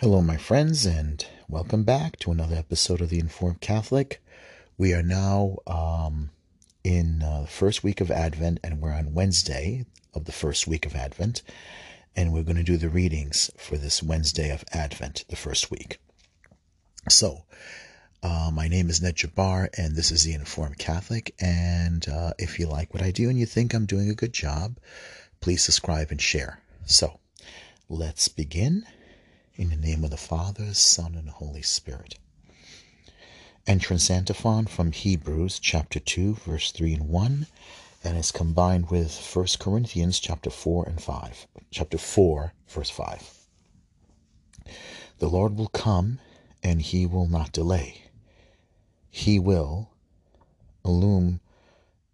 Hello, my friends, and welcome back to another episode of The Informed Catholic. We are now um, in uh, the first week of Advent, and we're on Wednesday of the first week of Advent, and we're going to do the readings for this Wednesday of Advent, the first week. So, uh, my name is Ned Jabbar, and this is The Informed Catholic. And uh, if you like what I do and you think I'm doing a good job, please subscribe and share. So, let's begin. In the name of the Father, Son, and Holy Spirit. Entrance antiphon from Hebrews chapter 2, verse 3 and 1, and is combined with 1 Corinthians chapter 4 and 5. Chapter 4, verse 5. The Lord will come, and he will not delay. He will illume,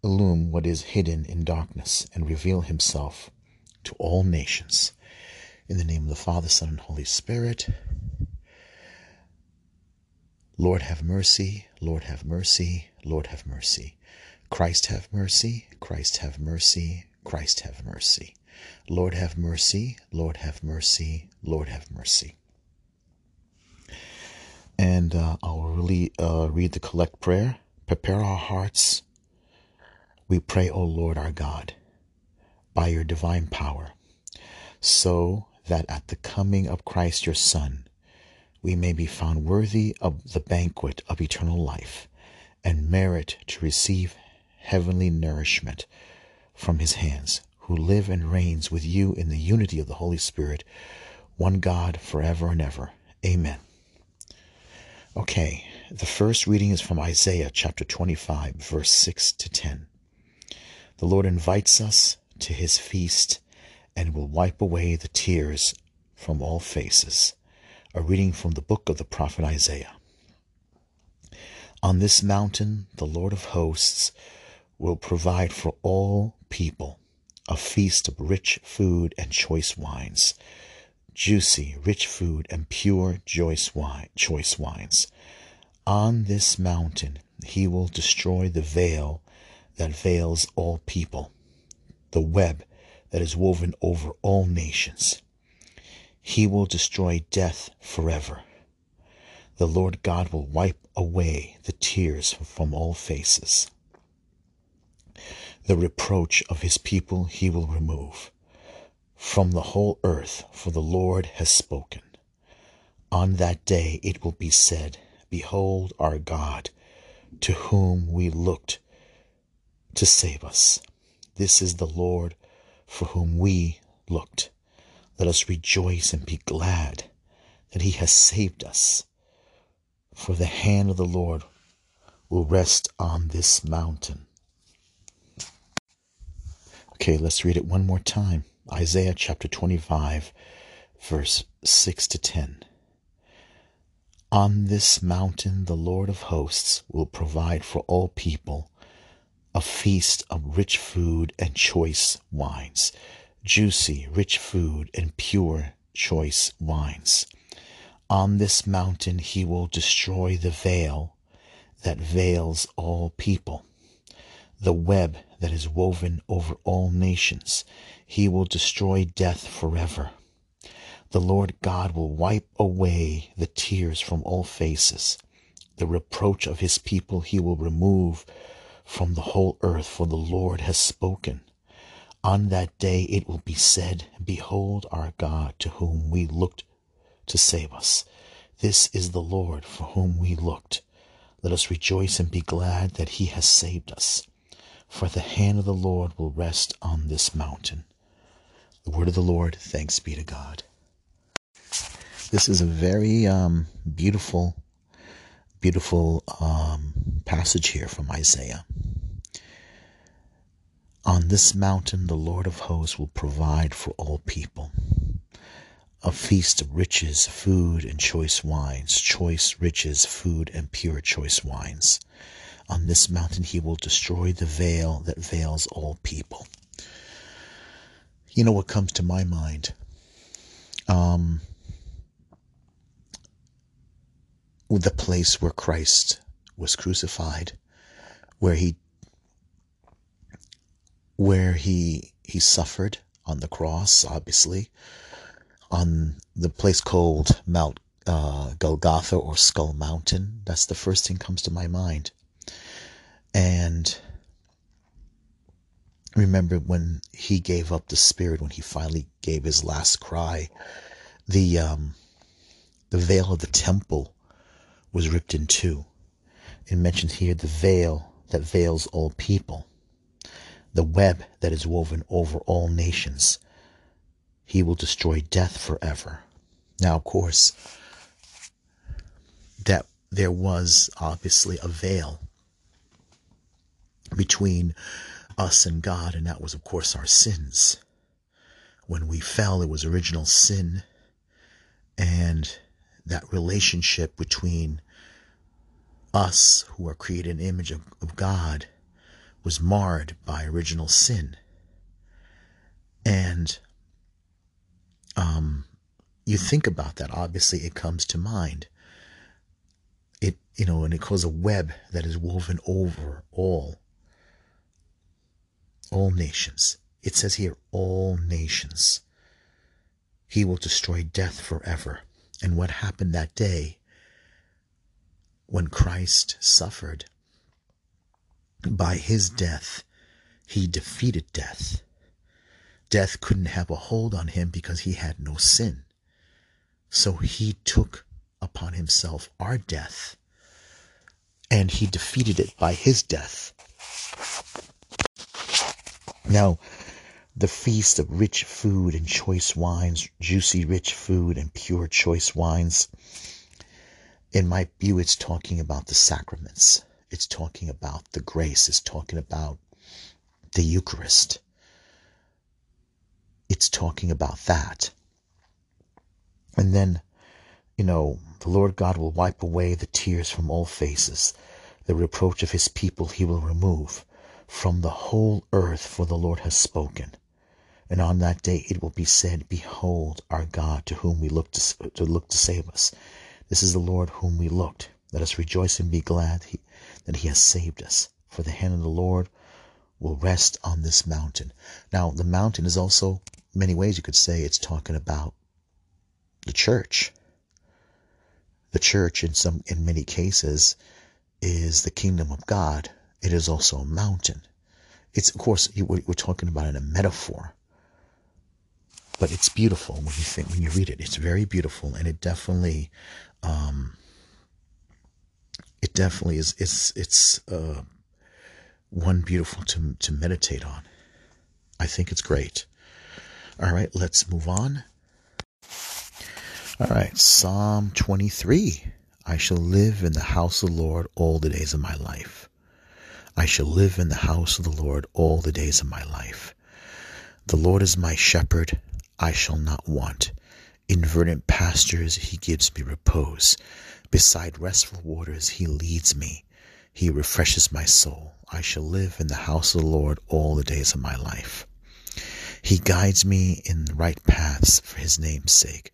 illume what is hidden in darkness and reveal himself to all nations. In the name of the Father, Son, and Holy Spirit. Lord have mercy, Lord have mercy, Lord have mercy. Christ have mercy, Christ have mercy, Christ have mercy. Lord have mercy, Lord have mercy, Lord have mercy. And uh, I'll really uh, read the collect prayer. Prepare our hearts. We pray, O Lord our God, by your divine power, so that at the coming of Christ your Son, we may be found worthy of the banquet of eternal life and merit to receive heavenly nourishment from his hands, who live and reigns with you in the unity of the Holy Spirit, one God forever and ever. Amen. Okay, the first reading is from Isaiah chapter 25, verse 6 to 10. The Lord invites us to his feast and will wipe away the tears from all faces. A reading from the book of the prophet Isaiah. On this mountain, the Lord of hosts will provide for all people a feast of rich food and choice wines, juicy, rich food and pure choice wine, choice wines. On this mountain, he will destroy the veil that veils all people, the web that is woven over all nations. He will destroy death forever. The Lord God will wipe away the tears from all faces. The reproach of his people he will remove from the whole earth, for the Lord has spoken. On that day it will be said, Behold our God, to whom we looked to save us. This is the Lord for whom we looked. Let us rejoice and be glad that he has saved us. For the hand of the Lord will rest on this mountain. Okay, let's read it one more time. Isaiah chapter 25, verse 6 to 10. On this mountain the Lord of hosts will provide for all people a feast of rich food and choice wines, juicy, rich food and pure, choice wines. On this mountain he will destroy the veil that veils all people, the web that is woven over all nations. He will destroy death forever. The Lord God will wipe away the tears from all faces. The reproach of his people he will remove from the whole earth, for the Lord has spoken. On that day it will be said, Behold our God, to whom we looked to save us. This is the Lord for whom we looked. Let us rejoice and be glad that he has saved us. For the hand of the Lord will rest on this mountain. The word of the Lord, thanks be to God. This is a very um, beautiful, beautiful um, passage here from Isaiah. On this mountain the Lord of hosts will provide for all people a feast of riches, food, and choice wines, choice riches, food, and pure choice wines. On this mountain he will destroy the veil that veils all people. You know what comes to my mind? Um, the place where Christ was crucified, where he where he he suffered on the cross, obviously, on the place called Mount uh, Golgotha or Skull Mountain. That's the first thing comes to my mind. And remember when he gave up the spirit, when he finally gave his last cry, the um, the veil of the temple was ripped in two. It mentions here the veil that veils all people, the web that is woven over all nations. He will destroy death forever. Now, of course, that there was obviously a veil between us and God, and that was, of course, our sins. When we fell, it was original sin, and that relationship between us, who are created in the image of, of God, was marred by original sin. And um, you think about that, obviously it comes to mind. It, you know, and it calls a web that is woven over all, all nations. It says here, all nations. He will destroy death forever. And what happened that day when Christ suffered? By his death, he defeated death. Death couldn't have a hold on him because he had no sin. So he took upon himself our death and he defeated it by his death. Now, the feast of rich food and choice wines, juicy rich food and pure choice wines. In my view, it's talking about the sacraments. It's talking about the grace. It's talking about the Eucharist. It's talking about that. And then, you know, the Lord God will wipe away the tears from all faces. The reproach of his people he will remove from the whole earth, for the Lord has spoken. And on that day it will be said, Behold our God to whom we look to, look to save us. This is the Lord whom we looked. Let us rejoice and be glad that he has saved us. For the hand of the Lord will rest on this mountain. Now, the mountain is also many ways you could say it's talking about the church. The church, in some, in many cases, is the kingdom of God. It is also a mountain. It's, of course, we're talking about in a metaphor but it's beautiful when you think when you read it. It's very beautiful, and it definitely, um, it definitely is. It's it's uh, one beautiful to to meditate on. I think it's great. All right, let's move on. All right, Psalm 23. I shall live in the house of the Lord all the days of my life. I shall live in the house of the Lord all the days of my life. The Lord is my shepherd, I shall not want. In verdant pastures he gives me repose. Beside restful waters he leads me. He refreshes my soul. I shall live in the house of the Lord all the days of my life. He guides me in the right paths for his name's sake.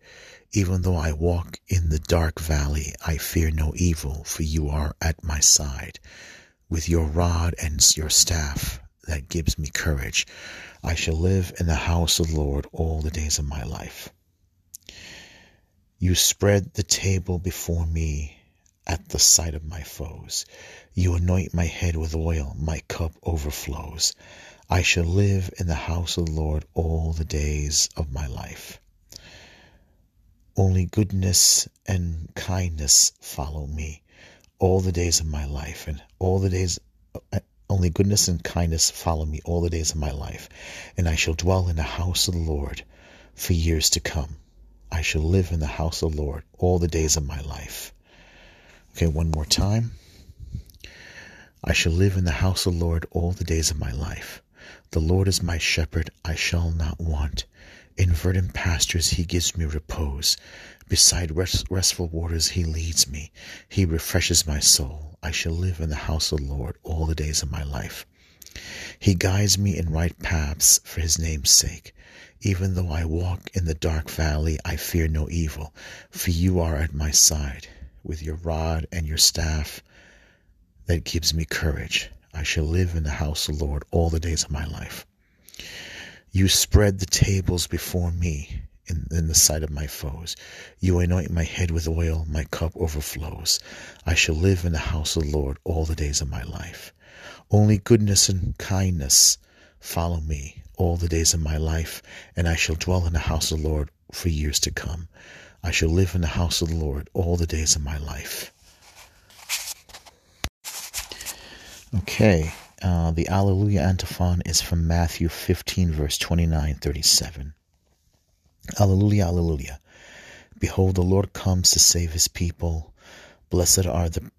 Even though I walk in the dark valley, I fear no evil, for you are at my side. With your rod and your staff, that gives me courage. I shall live in the house of the Lord all the days of my life. You spread the table before me at the sight of my foes. You anoint my head with oil, my cup overflows. I shall live in the house of the Lord all the days of my life. Only goodness and kindness follow me all the days of my life, and all the days only goodness and kindness follow me all the days of my life, and I shall dwell in the house of the Lord for years to come. I shall live in the house of the Lord all the days of my life. Okay, one more time. I shall live in the house of the Lord all the days of my life. The Lord is my shepherd, I shall not want. In verdant pastures he gives me repose. Beside rest, restful waters he leads me. He refreshes my soul. I shall live in the house of the Lord all the days of my life. He guides me in right paths for his name's sake. Even though I walk in the dark valley, I fear no evil, for you are at my side. With your rod and your staff, that gives me courage. I shall live in the house of the Lord all the days of my life. You spread the tables before me in, in the sight of my foes. You anoint my head with oil, my cup overflows. I shall live in the house of the Lord all the days of my life. Only goodness and kindness follow me all the days of my life, and I shall dwell in the house of the Lord for years to come. I shall live in the house of the Lord all the days of my life. Okay, uh, the Alleluia antiphon is from Matthew 15, verse 29 37. Alleluia, Alleluia. Behold, the Lord comes to save his people. Blessed are the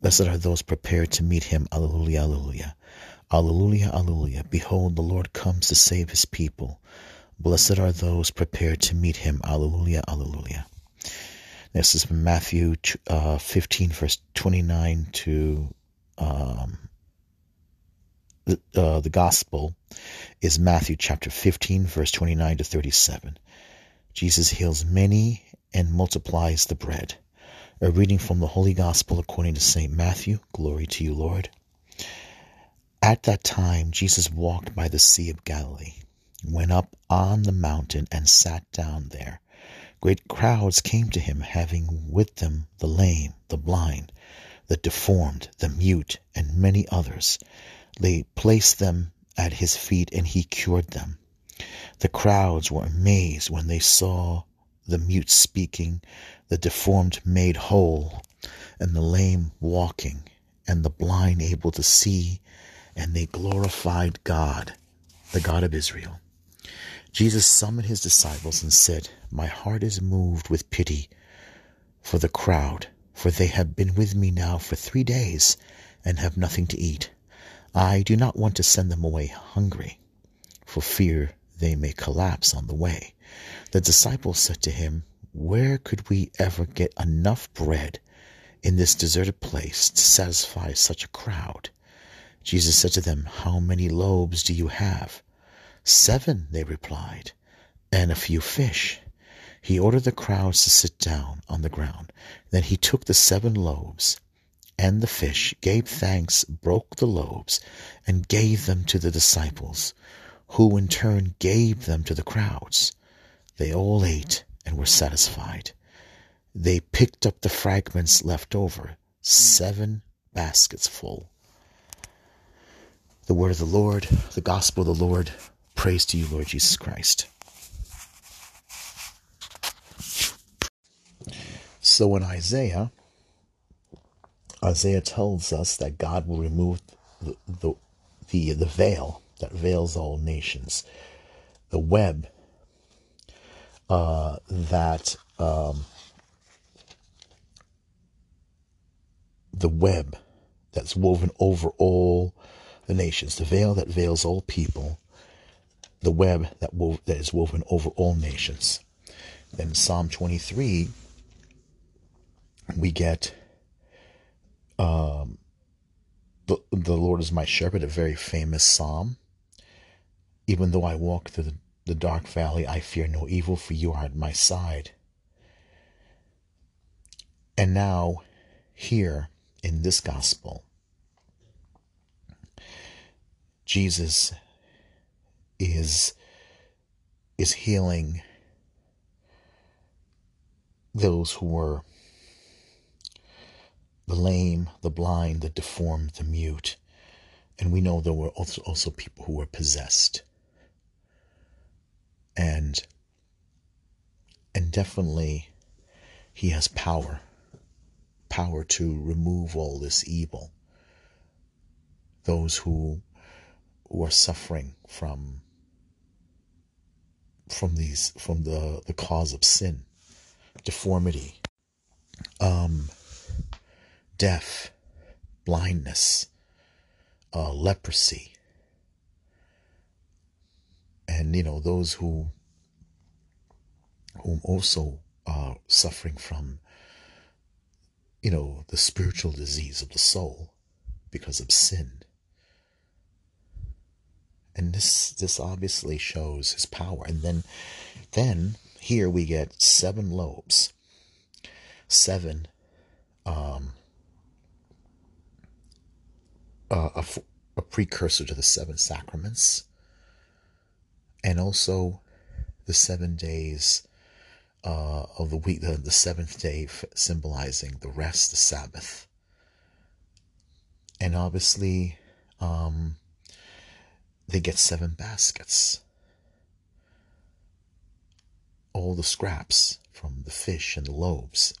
blessed are those prepared to meet him. Alleluia, Alleluia. Alleluia, Alleluia. Behold, the Lord comes to save his people. Blessed are those prepared to meet him. Alleluia, Alleluia. This is from Matthew uh, 15, verse 29 to um, the, uh, the gospel is Matthew chapter 15, verse 29 to 37. Jesus heals many and multiplies the bread. A reading from the Holy Gospel according to St. Matthew. Glory to you, Lord. At that time, Jesus walked by the Sea of Galilee, went up on the mountain, and sat down there. Great crowds came to him, having with them the lame, the blind, the deformed, the mute, and many others they placed them at his feet and he cured them. The crowds were amazed when they saw the mute speaking, the deformed made whole, and the lame walking, and the blind able to see, and they glorified God, the God of Israel. Jesus summoned his disciples and said, My heart is moved with pity for the crowd, for they have been with me now for three days and have nothing to eat. I do not want to send them away hungry, for fear they may collapse on the way. The disciples said to him, Where could we ever get enough bread in this deserted place to satisfy such a crowd? Jesus said to them, How many loaves do you have? Seven, they replied, and a few fish. He ordered the crowds to sit down on the ground. Then he took the seven loaves and the fish, gave thanks, broke the loaves, and gave them to the disciples, who in turn gave them to the crowds. They all ate and were satisfied. They picked up the fragments left over, seven baskets full. The word of the Lord, the gospel of the Lord. Praise to you, Lord Jesus Christ. So in Isaiah, Isaiah tells us that God will remove the, the, the, the veil that veils all nations, the web uh, that um, the web that's woven over all the nations, the veil that veils all people, the web that, wo- that is woven over all nations. Then Psalm 23, we get um, the, the Lord is my shepherd, a very famous psalm. Even though I walk through the, the dark valley, I fear no evil, for you are at my side. And now, here in this gospel, Jesus is is healing those who were the lame, the blind, the deformed, the mute. And we know there were also, also people who were possessed. And and definitely he has power power to remove all this evil. Those who who are suffering from from these from the the cause of sin deformity um deaf, blindness, uh, leprosy, and you know those who whom also are suffering from you know the spiritual disease of the soul because of sin. And this this obviously shows his power. And then then here we get seven lobes. Seven um uh, a, a precursor to the seven sacraments, and also the seven days uh, of the week, the, the seventh day symbolizing the rest, the Sabbath. And obviously, um, they get seven baskets. All the scraps from the fish and the loaves,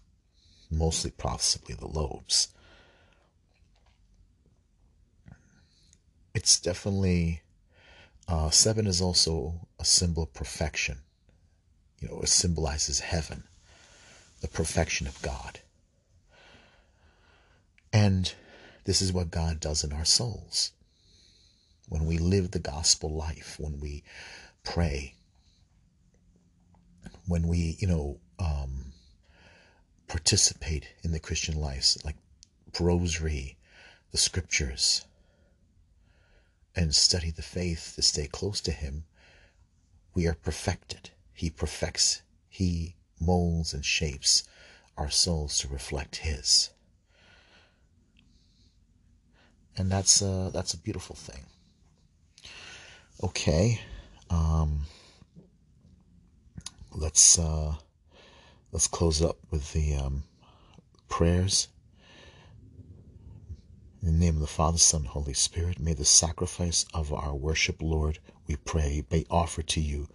mostly possibly the loaves. It's definitely, uh, seven is also a symbol of perfection. You know, it symbolizes heaven, the perfection of God. And this is what God does in our souls. When we live the gospel life, when we pray, when we, you know, um, participate in the Christian life, like rosary, the scriptures, and study the faith to stay close to Him, we are perfected. He perfects, He molds and shapes our souls to reflect His and that's a that's a beautiful thing. Okay, um, let's uh, let's close up with the um, prayers. In the name of the Father, Son, Holy Spirit, may the sacrifice of our worship, Lord, we pray, be offered to you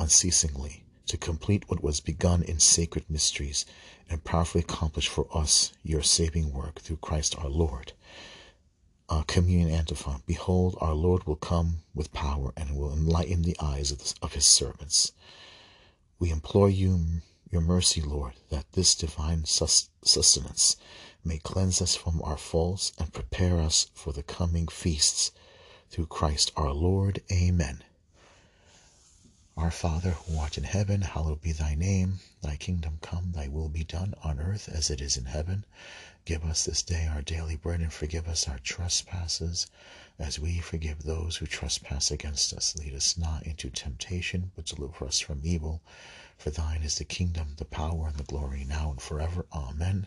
unceasingly to complete what was begun in sacred mysteries and powerfully accomplish for us your saving work through Christ our Lord uh, communion antiphon. Behold, our Lord will come with power and will enlighten the eyes of, the, of his servants. We implore you, your mercy, Lord, that this divine sustenance may cleanse us from our faults and prepare us for the coming feasts. Through Christ our Lord. Amen. Our Father, who art in heaven, hallowed be thy name. Thy kingdom come, thy will be done on earth as it is in heaven. Give us this day our daily bread and forgive us our trespasses as we forgive those who trespass against us. Lead us not into temptation, but deliver us from evil. For thine is the kingdom, the power, and the glory now and forever. Amen.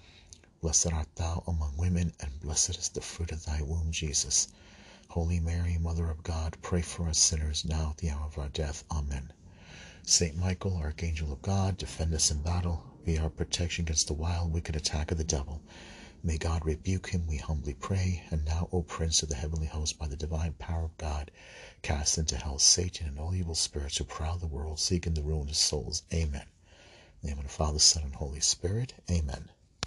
Blessed art thou among women, and blessed is the fruit of thy womb, Jesus. Holy Mary, Mother of God, pray for us sinners, now at the hour of our death. Amen. Saint Michael, Archangel of God, defend us in battle be our protection against the wild, wicked attack of the devil. May God rebuke him, we humbly pray. And now, O Prince of the heavenly host, by the divine power of God, cast into hell Satan and all evil spirits who prowl the world, seeking the ruin of souls. Amen. In the name of the Father, Son, and Holy Spirit. Amen.